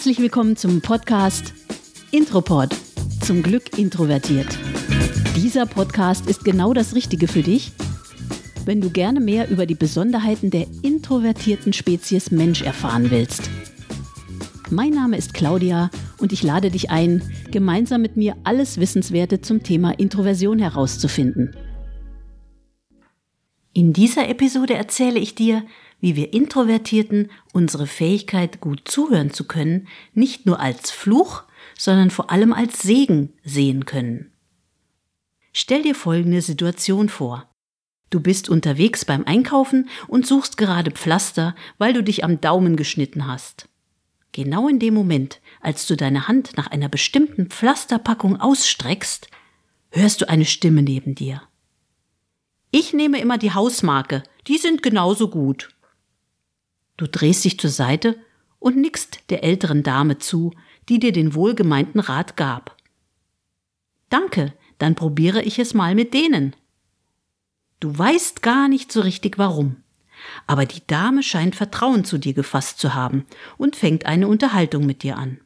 Herzlich willkommen zum Podcast Intropod. Zum Glück introvertiert. Dieser Podcast ist genau das Richtige für dich, wenn du gerne mehr über die Besonderheiten der introvertierten Spezies Mensch erfahren willst. Mein Name ist Claudia und ich lade dich ein, gemeinsam mit mir alles Wissenswerte zum Thema Introversion herauszufinden. In dieser Episode erzähle ich dir, wie wir Introvertierten unsere Fähigkeit, gut zuhören zu können, nicht nur als Fluch, sondern vor allem als Segen sehen können. Stell dir folgende Situation vor. Du bist unterwegs beim Einkaufen und suchst gerade Pflaster, weil du dich am Daumen geschnitten hast. Genau in dem Moment, als du deine Hand nach einer bestimmten Pflasterpackung ausstreckst, hörst du eine Stimme neben dir. Ich nehme immer die Hausmarke, die sind genauso gut. Du drehst dich zur Seite und nickst der älteren Dame zu, die dir den wohlgemeinten Rat gab. Danke, dann probiere ich es mal mit denen. Du weißt gar nicht so richtig warum. Aber die Dame scheint Vertrauen zu dir gefasst zu haben und fängt eine Unterhaltung mit dir an.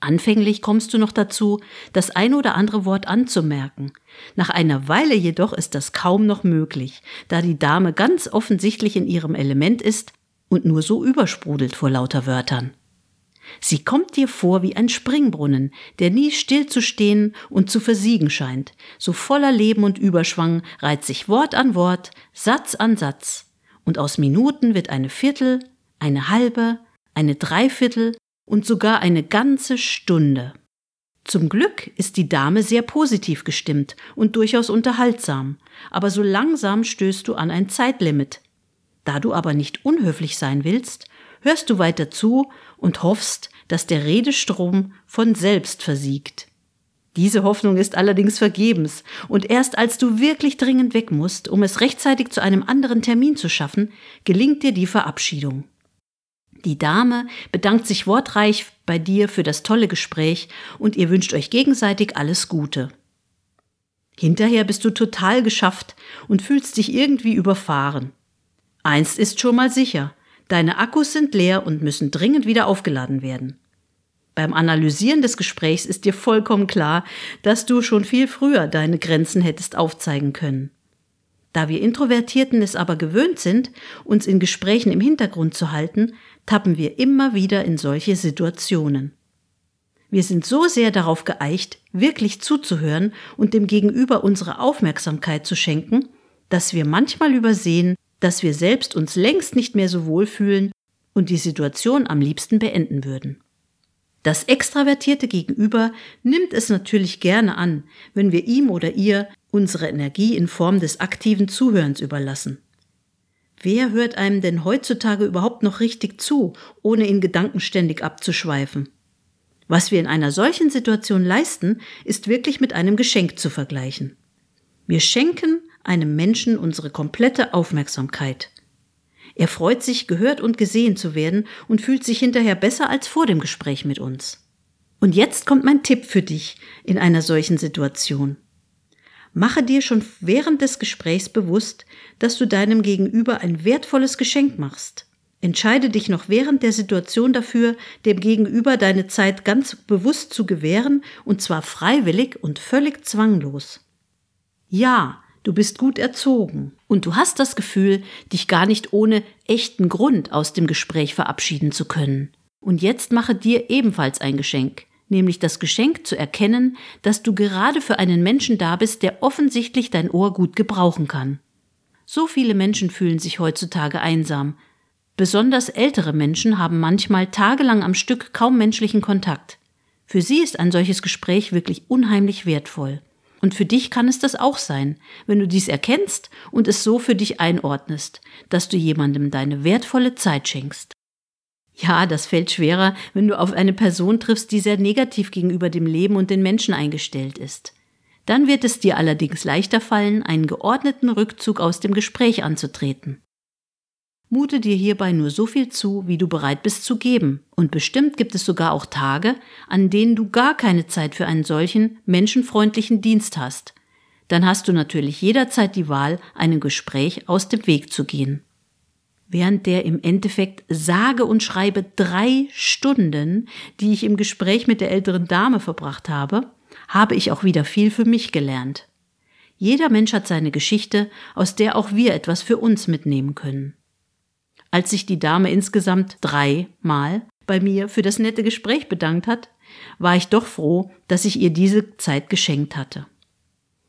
Anfänglich kommst du noch dazu, das ein oder andere Wort anzumerken. Nach einer Weile jedoch ist das kaum noch möglich, da die Dame ganz offensichtlich in ihrem Element ist und nur so übersprudelt vor lauter Wörtern. Sie kommt dir vor wie ein Springbrunnen, der nie stillzustehen und zu versiegen scheint. So voller Leben und Überschwang reiht sich Wort an Wort, Satz an Satz. Und aus Minuten wird eine Viertel, eine halbe, eine Dreiviertel und sogar eine ganze Stunde. Zum Glück ist die Dame sehr positiv gestimmt und durchaus unterhaltsam, aber so langsam stößt du an ein Zeitlimit. Da du aber nicht unhöflich sein willst, hörst du weiter zu und hoffst, dass der Redestrom von selbst versiegt. Diese Hoffnung ist allerdings vergebens, und erst als du wirklich dringend weg musst, um es rechtzeitig zu einem anderen Termin zu schaffen, gelingt dir die Verabschiedung. Die Dame bedankt sich wortreich bei dir für das tolle Gespräch und ihr wünscht euch gegenseitig alles Gute. Hinterher bist du total geschafft und fühlst dich irgendwie überfahren. Eins ist schon mal sicher, deine Akkus sind leer und müssen dringend wieder aufgeladen werden. Beim Analysieren des Gesprächs ist dir vollkommen klar, dass du schon viel früher deine Grenzen hättest aufzeigen können. Da wir Introvertierten es aber gewöhnt sind, uns in Gesprächen im Hintergrund zu halten, tappen wir immer wieder in solche Situationen. Wir sind so sehr darauf geeicht, wirklich zuzuhören und dem Gegenüber unsere Aufmerksamkeit zu schenken, dass wir manchmal übersehen, dass wir selbst uns längst nicht mehr so wohl fühlen und die Situation am liebsten beenden würden. Das extravertierte Gegenüber nimmt es natürlich gerne an, wenn wir ihm oder ihr unsere Energie in Form des aktiven Zuhörens überlassen. Wer hört einem denn heutzutage überhaupt noch richtig zu, ohne in Gedanken ständig abzuschweifen? Was wir in einer solchen Situation leisten, ist wirklich mit einem Geschenk zu vergleichen. Wir schenken einem Menschen unsere komplette Aufmerksamkeit. Er freut sich, gehört und gesehen zu werden und fühlt sich hinterher besser als vor dem Gespräch mit uns. Und jetzt kommt mein Tipp für dich in einer solchen Situation. Mache dir schon während des Gesprächs bewusst, dass du deinem Gegenüber ein wertvolles Geschenk machst. Entscheide dich noch während der Situation dafür, dem Gegenüber deine Zeit ganz bewusst zu gewähren, und zwar freiwillig und völlig zwanglos. Ja, du bist gut erzogen und du hast das Gefühl, dich gar nicht ohne echten Grund aus dem Gespräch verabschieden zu können. Und jetzt mache dir ebenfalls ein Geschenk nämlich das Geschenk zu erkennen, dass du gerade für einen Menschen da bist, der offensichtlich dein Ohr gut gebrauchen kann. So viele Menschen fühlen sich heutzutage einsam. Besonders ältere Menschen haben manchmal tagelang am Stück kaum menschlichen Kontakt. Für sie ist ein solches Gespräch wirklich unheimlich wertvoll. Und für dich kann es das auch sein, wenn du dies erkennst und es so für dich einordnest, dass du jemandem deine wertvolle Zeit schenkst. Ja, das fällt schwerer, wenn du auf eine Person triffst, die sehr negativ gegenüber dem Leben und den Menschen eingestellt ist. Dann wird es dir allerdings leichter fallen, einen geordneten Rückzug aus dem Gespräch anzutreten. Mute dir hierbei nur so viel zu, wie du bereit bist zu geben, und bestimmt gibt es sogar auch Tage, an denen du gar keine Zeit für einen solchen menschenfreundlichen Dienst hast. Dann hast du natürlich jederzeit die Wahl, einem Gespräch aus dem Weg zu gehen. Während der im Endeffekt sage und schreibe drei Stunden, die ich im Gespräch mit der älteren Dame verbracht habe, habe ich auch wieder viel für mich gelernt. Jeder Mensch hat seine Geschichte, aus der auch wir etwas für uns mitnehmen können. Als sich die Dame insgesamt dreimal bei mir für das nette Gespräch bedankt hat, war ich doch froh, dass ich ihr diese Zeit geschenkt hatte.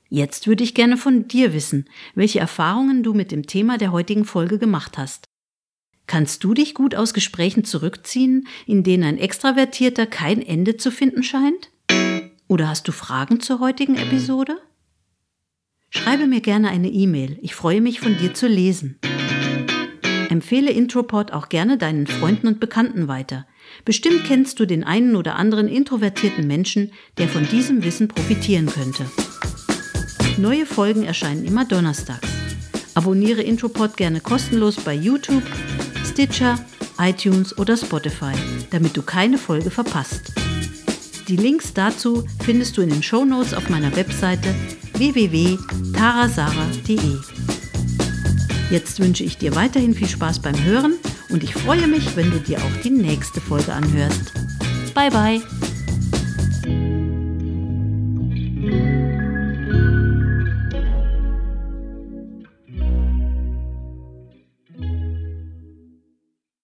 Jetzt würde ich gerne von dir wissen, welche Erfahrungen du mit dem Thema der heutigen Folge gemacht hast. Kannst du dich gut aus Gesprächen zurückziehen, in denen ein Extravertierter kein Ende zu finden scheint? Oder hast du Fragen zur heutigen Episode? Schreibe mir gerne eine E-Mail. Ich freue mich, von dir zu lesen. Empfehle Intropod auch gerne deinen Freunden und Bekannten weiter. Bestimmt kennst du den einen oder anderen introvertierten Menschen, der von diesem Wissen profitieren könnte. Neue Folgen erscheinen immer donnerstags. Abonniere Intropod gerne kostenlos bei YouTube, Stitcher, iTunes oder Spotify, damit du keine Folge verpasst. Die Links dazu findest du in den Show Notes auf meiner Webseite www.tarasara.de. Jetzt wünsche ich dir weiterhin viel Spaß beim Hören und ich freue mich, wenn du dir auch die nächste Folge anhörst. Bye bye!